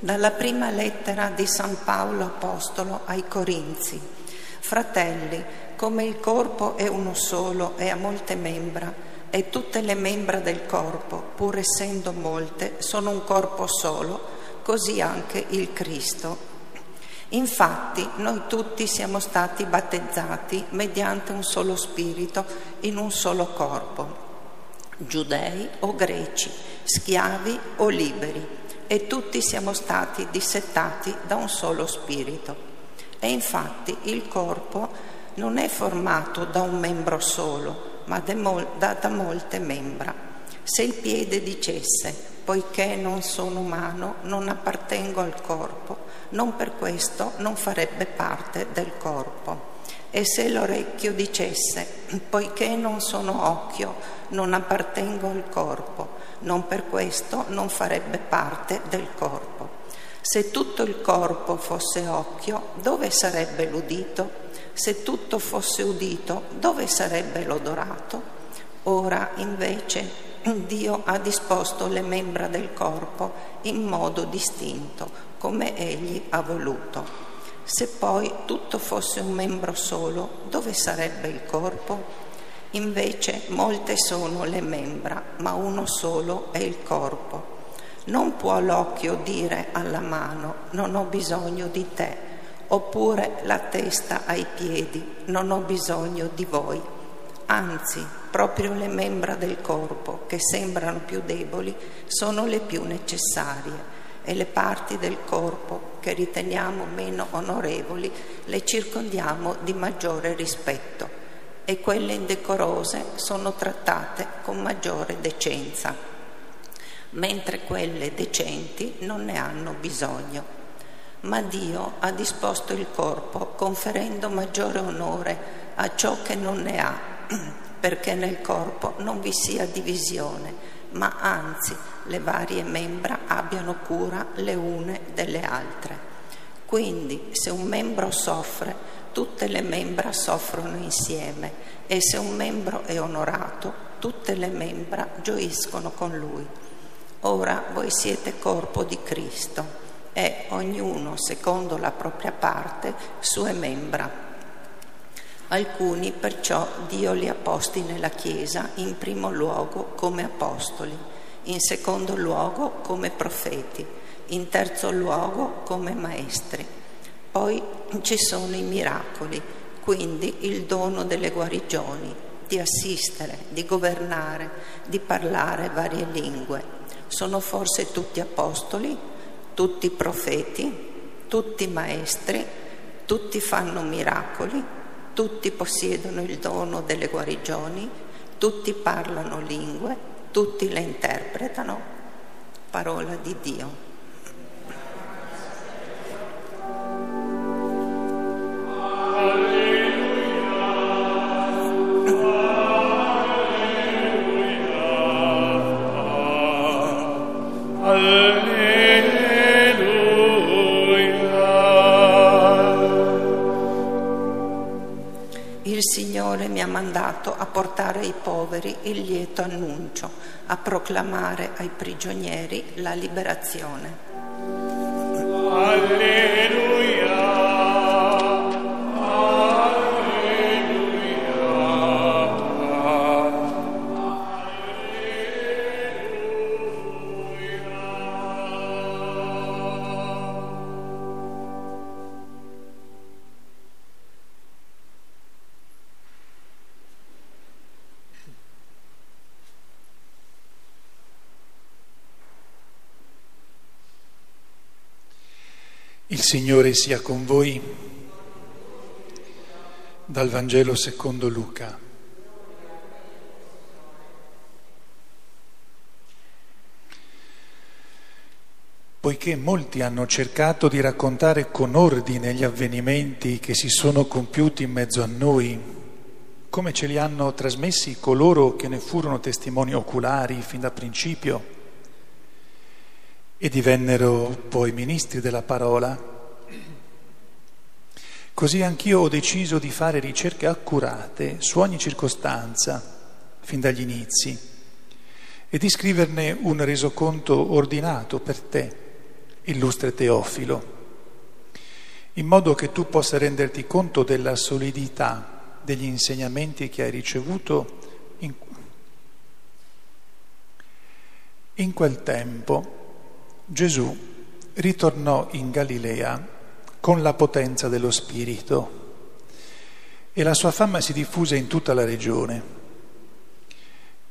Dalla prima lettera di San Paolo Apostolo ai Corinzi. Fratelli, come il corpo è uno solo e ha molte membra, e tutte le membra del corpo, pur essendo molte, sono un corpo solo, così anche il Cristo. Infatti noi tutti siamo stati battezzati mediante un solo spirito in un solo corpo, giudei o greci, schiavi o liberi e tutti siamo stati dissettati da un solo spirito. E infatti il corpo non è formato da un membro solo, ma da, da molte membra. Se il piede dicesse, poiché non sono umano, non appartengo al corpo, non per questo non farebbe parte del corpo. E se l'orecchio dicesse, poiché non sono occhio, non appartengo al corpo, non per questo non farebbe parte del corpo. Se tutto il corpo fosse occhio, dove sarebbe l'udito? Se tutto fosse udito, dove sarebbe l'odorato? Ora invece Dio ha disposto le membra del corpo in modo distinto, come Egli ha voluto. Se poi tutto fosse un membro solo, dove sarebbe il corpo? Invece molte sono le membra, ma uno solo è il corpo. Non può l'occhio dire alla mano non ho bisogno di te, oppure la testa ai piedi non ho bisogno di voi. Anzi, proprio le membra del corpo, che sembrano più deboli, sono le più necessarie e le parti del corpo che riteniamo meno onorevoli le circondiamo di maggiore rispetto e quelle indecorose sono trattate con maggiore decenza, mentre quelle decenti non ne hanno bisogno. Ma Dio ha disposto il corpo conferendo maggiore onore a ciò che non ne ha, perché nel corpo non vi sia divisione, ma anzi le varie membra abbiano cura le une delle altre. Quindi se un membro soffre, tutte le membra soffrono insieme e se un membro è onorato, tutte le membra gioiscono con lui. Ora voi siete corpo di Cristo e ognuno, secondo la propria parte, sue membra. Alcuni perciò Dio li ha posti nella Chiesa in primo luogo come apostoli, in secondo luogo come profeti, in terzo luogo come maestri poi ci sono i miracoli, quindi il dono delle guarigioni, di assistere, di governare, di parlare varie lingue. Sono forse tutti apostoli, tutti profeti, tutti maestri, tutti fanno miracoli, tutti possiedono il dono delle guarigioni, tutti parlano lingue, tutti le interpretano. Parola di Dio. Mandato a portare ai poveri il lieto annuncio, a proclamare ai prigionieri la liberazione. Signore sia con voi. Dal Vangelo secondo Luca. Poiché molti hanno cercato di raccontare con ordine gli avvenimenti che si sono compiuti in mezzo a noi, come ce li hanno trasmessi coloro che ne furono testimoni oculari fin da principio, e divennero poi ministri della parola, così anch'io ho deciso di fare ricerche accurate su ogni circostanza, fin dagli inizi, e di scriverne un resoconto ordinato per te, illustre Teofilo, in modo che tu possa renderti conto della solidità degli insegnamenti che hai ricevuto in, in quel tempo Gesù ritornò in Galilea con la potenza dello Spirito e la sua fama si diffuse in tutta la regione.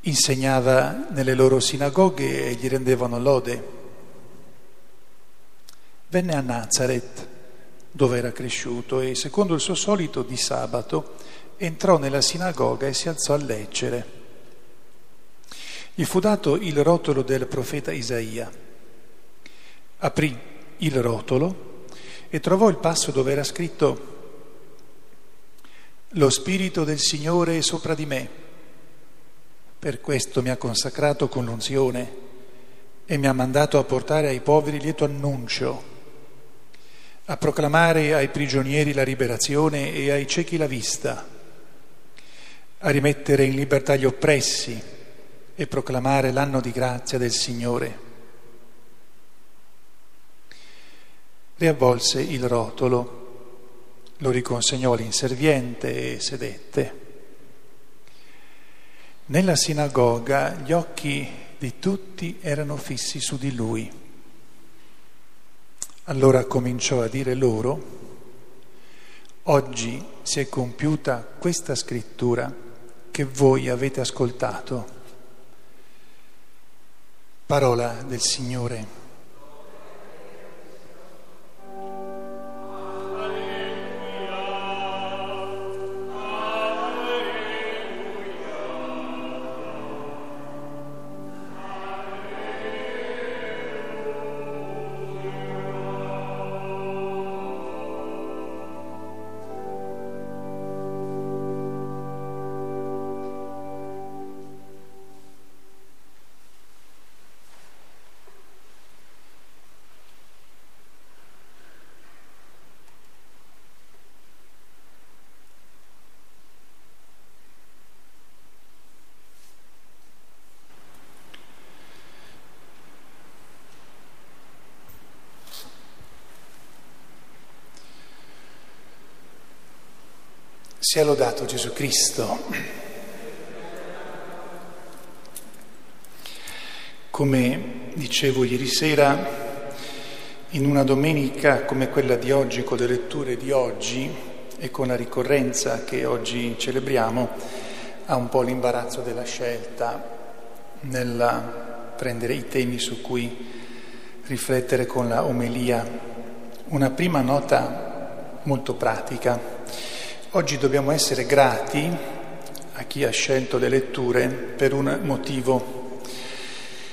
Insegnava nelle loro sinagoghe e gli rendevano lode. Venne a Nazareth, dove era cresciuto, e secondo il suo solito di sabato entrò nella sinagoga e si alzò a leggere. Gli fu dato il rotolo del profeta Isaia. Aprì il rotolo e trovò il passo dove era scritto Lo Spirito del Signore è sopra di me, per questo mi ha consacrato con l'unzione e mi ha mandato a portare ai poveri lieto annuncio, a proclamare ai prigionieri la liberazione e ai ciechi la vista, a rimettere in libertà gli oppressi e proclamare l'anno di grazia del Signore. Riavvolse il rotolo, lo riconsegnò all'inserviente e sedette. Nella sinagoga gli occhi di tutti erano fissi su di lui. Allora cominciò a dire loro, oggi si è compiuta questa scrittura che voi avete ascoltato. Parola del Signore. Sia lodato Gesù Cristo. Come dicevo ieri sera, in una domenica come quella di oggi, con le letture di oggi e con la ricorrenza che oggi celebriamo, ha un po' l'imbarazzo della scelta nel prendere i temi su cui riflettere con la omelia. Una prima nota molto pratica Oggi dobbiamo essere grati a chi ha scelto le letture per un motivo.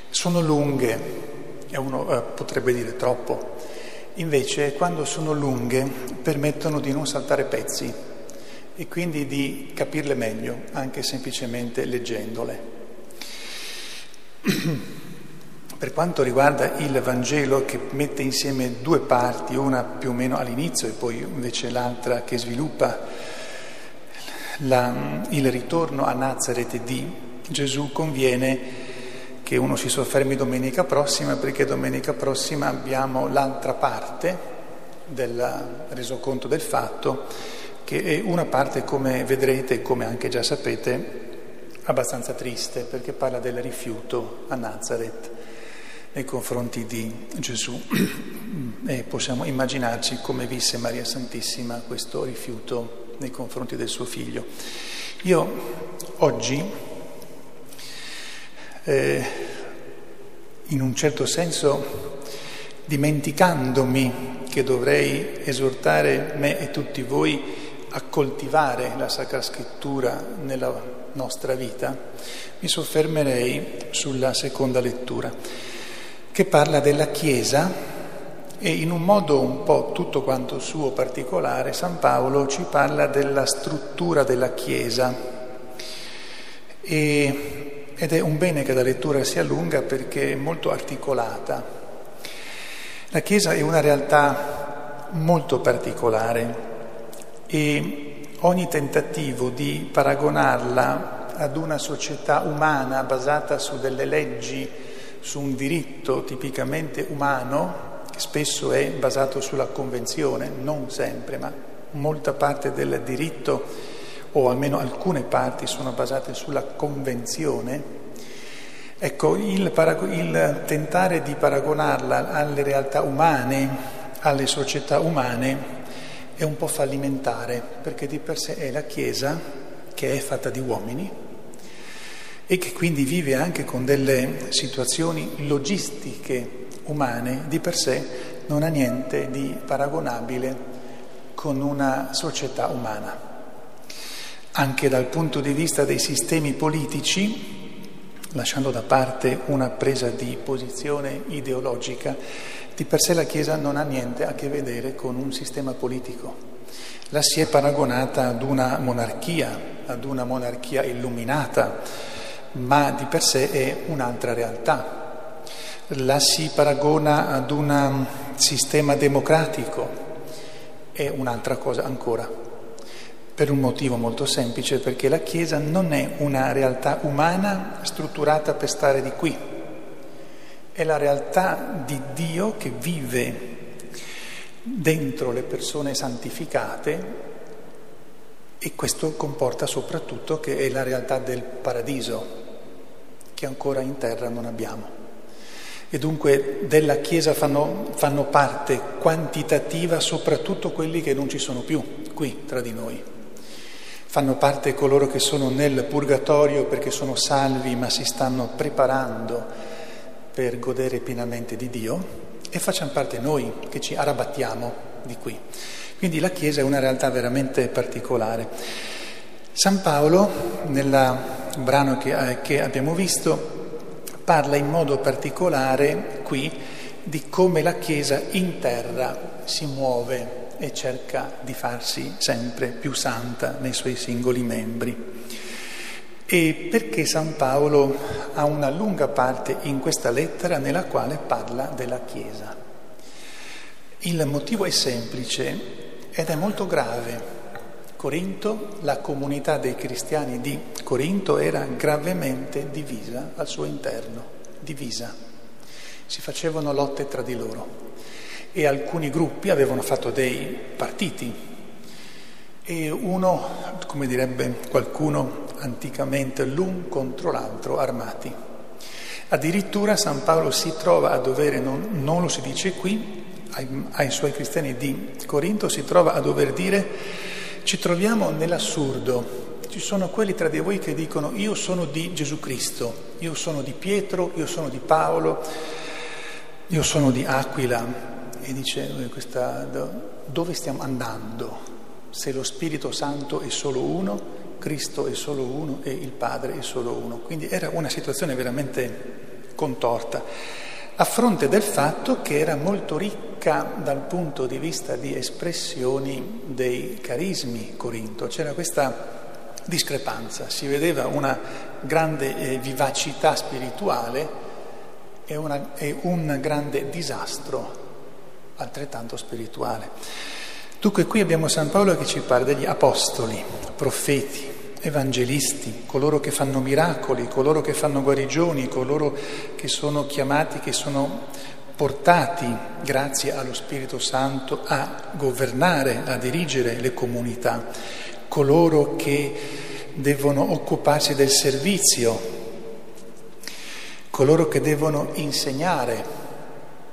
Sono lunghe, e uno eh, potrebbe dire troppo, invece quando sono lunghe permettono di non saltare pezzi e quindi di capirle meglio, anche semplicemente leggendole. Per quanto riguarda il Vangelo che mette insieme due parti, una più o meno all'inizio e poi invece l'altra che sviluppa la, il ritorno a Nazareth di Gesù, conviene che uno si soffermi domenica prossima perché domenica prossima abbiamo l'altra parte del resoconto del fatto, che è una parte, come vedrete, come anche già sapete, abbastanza triste perché parla del rifiuto a Nazareth nei confronti di Gesù e possiamo immaginarci come visse Maria Santissima questo rifiuto nei confronti del suo figlio. Io oggi, eh, in un certo senso, dimenticandomi che dovrei esortare me e tutti voi a coltivare la Sacra Scrittura nella nostra vita, mi soffermerei sulla seconda lettura che parla della Chiesa e in un modo un po' tutto quanto suo particolare San Paolo ci parla della struttura della Chiesa e, ed è un bene che la lettura sia lunga perché è molto articolata. La Chiesa è una realtà molto particolare e ogni tentativo di paragonarla ad una società umana basata su delle leggi su un diritto tipicamente umano che spesso è basato sulla convenzione, non sempre, ma molta parte del diritto, o almeno alcune parti, sono basate sulla convenzione, ecco, il, parago- il tentare di paragonarla alle realtà umane, alle società umane, è un po' fallimentare, perché di per sé è la Chiesa che è fatta di uomini e che quindi vive anche con delle situazioni logistiche umane, di per sé non ha niente di paragonabile con una società umana. Anche dal punto di vista dei sistemi politici, lasciando da parte una presa di posizione ideologica, di per sé la Chiesa non ha niente a che vedere con un sistema politico. La si è paragonata ad una monarchia, ad una monarchia illuminata, ma di per sé è un'altra realtà. La si paragona ad un sistema democratico, è un'altra cosa ancora. Per un motivo molto semplice, perché la Chiesa non è una realtà umana strutturata per stare di qui, è la realtà di Dio che vive dentro le persone santificate e questo comporta soprattutto che è la realtà del paradiso che ancora in terra non abbiamo. E dunque della Chiesa fanno, fanno parte quantitativa soprattutto quelli che non ci sono più qui tra di noi. Fanno parte coloro che sono nel purgatorio perché sono salvi ma si stanno preparando per godere pienamente di Dio e facciamo parte noi che ci arrabattiamo di qui. Quindi la Chiesa è una realtà veramente particolare. San Paolo, nel brano che, eh, che abbiamo visto, parla in modo particolare qui di come la Chiesa in terra si muove e cerca di farsi sempre più santa nei suoi singoli membri. E perché San Paolo ha una lunga parte in questa lettera nella quale parla della Chiesa. Il motivo è semplice ed è molto grave. Corinto, la comunità dei cristiani di Corinto era gravemente divisa al suo interno, divisa. Si facevano lotte tra di loro e alcuni gruppi avevano fatto dei partiti e uno, come direbbe qualcuno anticamente, l'un contro l'altro armati. Addirittura San Paolo si trova a dovere, non, non lo si dice qui, ai, ai suoi cristiani di Corinto, si trova a dover dire ci troviamo nell'assurdo. Ci sono quelli tra di voi che dicono io sono di Gesù Cristo, io sono di Pietro, io sono di Paolo, io sono di Aquila. E dice questa, dove stiamo andando? se lo Spirito Santo è solo uno, Cristo è solo uno e il Padre è solo uno. Quindi era una situazione veramente contorta, a fronte del fatto che era molto ricca dal punto di vista di espressioni dei carismi Corinto. C'era questa discrepanza, si vedeva una grande eh, vivacità spirituale e, una, e un grande disastro altrettanto spirituale. Dunque qui abbiamo San Paolo che ci parla degli apostoli, profeti, evangelisti, coloro che fanno miracoli, coloro che fanno guarigioni, coloro che sono chiamati, che sono portati grazie allo Spirito Santo a governare, a dirigere le comunità, coloro che devono occuparsi del servizio, coloro che devono insegnare.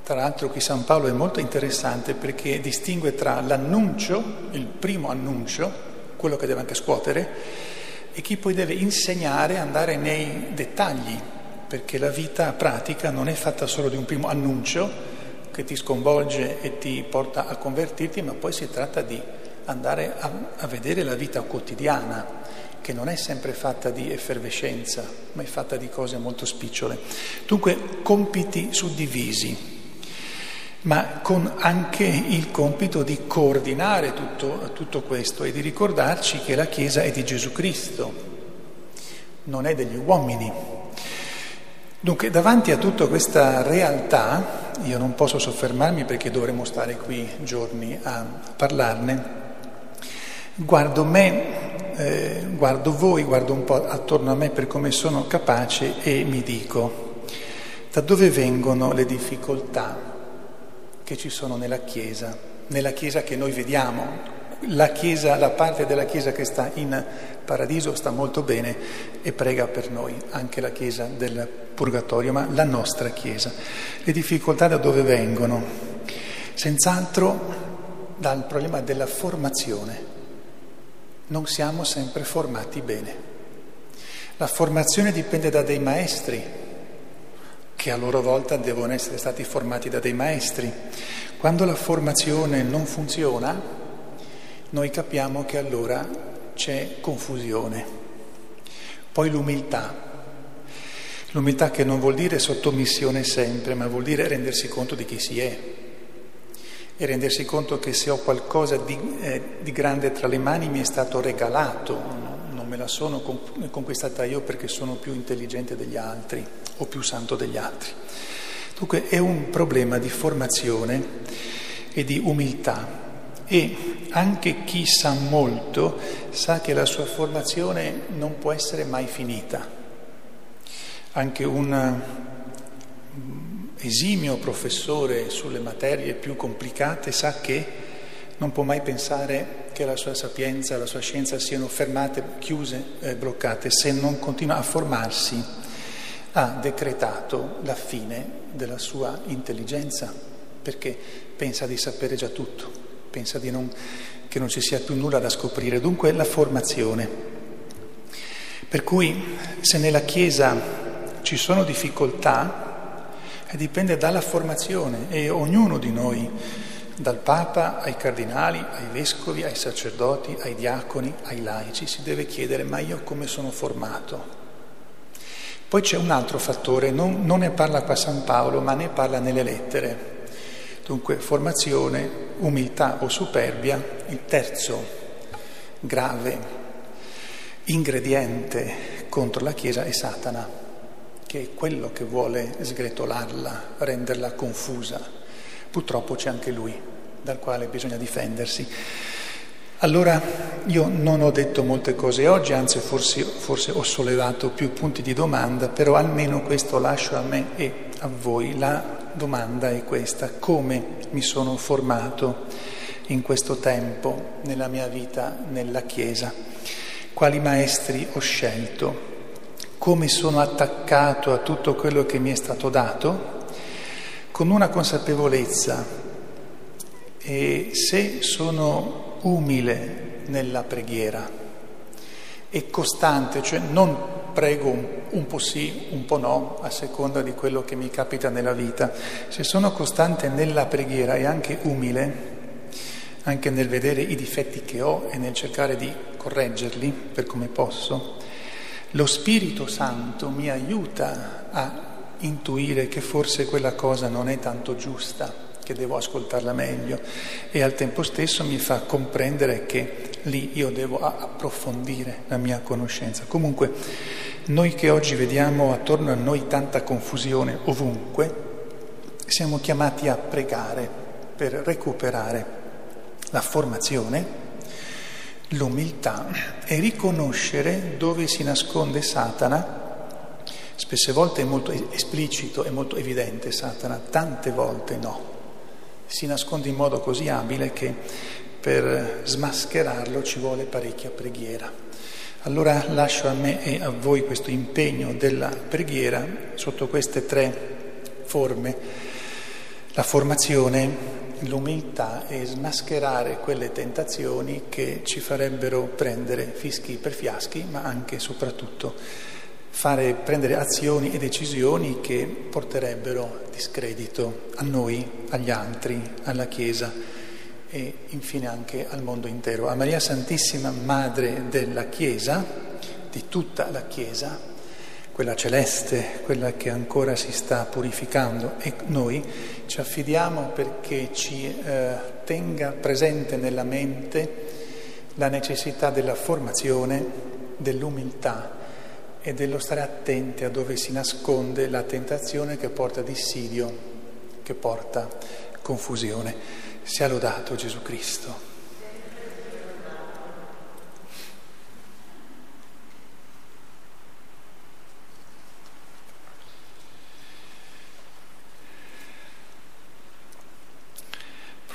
Tra l'altro qui San Paolo è molto interessante perché distingue tra l'annuncio, il primo annuncio, quello che deve anche scuotere, e chi poi deve insegnare, andare nei dettagli, perché la vita pratica non è fatta solo di un primo annuncio che ti sconvolge e ti porta a convertirti, ma poi si tratta di andare a, a vedere la vita quotidiana, che non è sempre fatta di effervescenza, ma è fatta di cose molto spicciole. Dunque, compiti suddivisi ma con anche il compito di coordinare tutto, tutto, questo e di ricordarci che la Chiesa è di Gesù Cristo, non è degli uomini. Dunque, davanti a tutta questa realtà, io non posso soffermarmi perché dovremmo stare qui giorni a parlarne, guardo me, eh, guardo voi, guardo un po' attorno a me per come sono capace e mi dico, da dove vengono le difficoltà? Che ci sono nella Chiesa, nella Chiesa che noi vediamo. La Chiesa, la parte della Chiesa che sta in paradiso sta molto bene e prega per noi, anche la Chiesa del Purgatorio, ma la nostra Chiesa. Le difficoltà da dove vengono? Senz'altro dal problema della formazione. Non siamo sempre formati bene. La formazione dipende da dei maestri, che a loro volta devono essere stati formati da dei maestri. Quando la formazione non funziona, noi capiamo che allora c'è confusione. Poi l'umiltà. L'umiltà che non vuol dire sottomissione sempre, ma vuol dire rendersi conto di chi si è e rendersi conto che se ho qualcosa di, eh, di grande tra le mani mi è stato regalato, me la sono conquistata io perché sono più intelligente degli altri o più santo degli altri. Dunque è un problema di formazione e di umiltà e anche chi sa molto sa che la sua formazione non può essere mai finita. Anche un esimio professore sulle materie più complicate sa che non può mai pensare che la sua sapienza, la sua scienza siano fermate, chiuse, eh, bloccate, se non continua a formarsi. Ha decretato la fine della sua intelligenza perché pensa di sapere già tutto, pensa non, che non ci sia più nulla da scoprire. Dunque la formazione. Per cui se nella Chiesa ci sono difficoltà, e dipende dalla formazione e ognuno di noi, dal Papa ai cardinali, ai vescovi, ai sacerdoti, ai diaconi, ai laici, si deve chiedere ma io come sono formato? Poi c'è un altro fattore, non, non ne parla qua San Paolo, ma ne parla nelle lettere. Dunque formazione, umiltà o superbia, il terzo grave ingrediente contro la Chiesa è Satana che è quello che vuole sgretolarla, renderla confusa. Purtroppo c'è anche lui, dal quale bisogna difendersi. Allora io non ho detto molte cose oggi, anzi forse, forse, ho sollevato più punti di domanda, però almeno questo lascio a me e a voi. La domanda è questa, come mi sono formato in questo tempo nella mia vita nella Chiesa? Quali maestri ho scelto? come sono attaccato a tutto quello che mi è stato dato, con una consapevolezza, e se sono umile nella preghiera e costante, cioè non prego un, un po' sì, un po' no, a seconda di quello che mi capita nella vita, se sono costante nella preghiera e anche umile, anche nel vedere i difetti che ho e nel cercare di correggerli per come posso, lo Spirito Santo mi aiuta a intuire che forse quella cosa non è tanto giusta, che devo ascoltarla meglio e al tempo stesso mi fa comprendere che lì io devo approfondire la mia conoscenza. Comunque, noi che oggi vediamo attorno a noi tanta confusione ovunque, siamo chiamati a pregare per recuperare la formazione l'umiltà è riconoscere dove si nasconde Satana. Spesse volte è molto esplicito, è molto evidente Satana, tante volte no. Si nasconde in modo così abile che per smascherarlo ci vuole parecchia preghiera. Allora lascio a me e a voi questo impegno della preghiera sotto queste tre forme. La formazione, l'umiltà e smascherare quelle tentazioni che ci farebbero prendere fischi per fiaschi, ma anche e soprattutto fare, prendere azioni e decisioni che porterebbero discredito a noi, agli altri, alla Chiesa e infine anche al mondo intero. A Maria Santissima, Madre della Chiesa, di tutta la Chiesa, quella celeste, quella che ancora si sta purificando e noi ci affidiamo perché ci eh, tenga presente nella mente la necessità della formazione, dell'umiltà e dello stare attenti a dove si nasconde la tentazione che porta dissidio, che porta confusione. Sia lodato Gesù Cristo.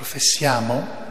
professiamo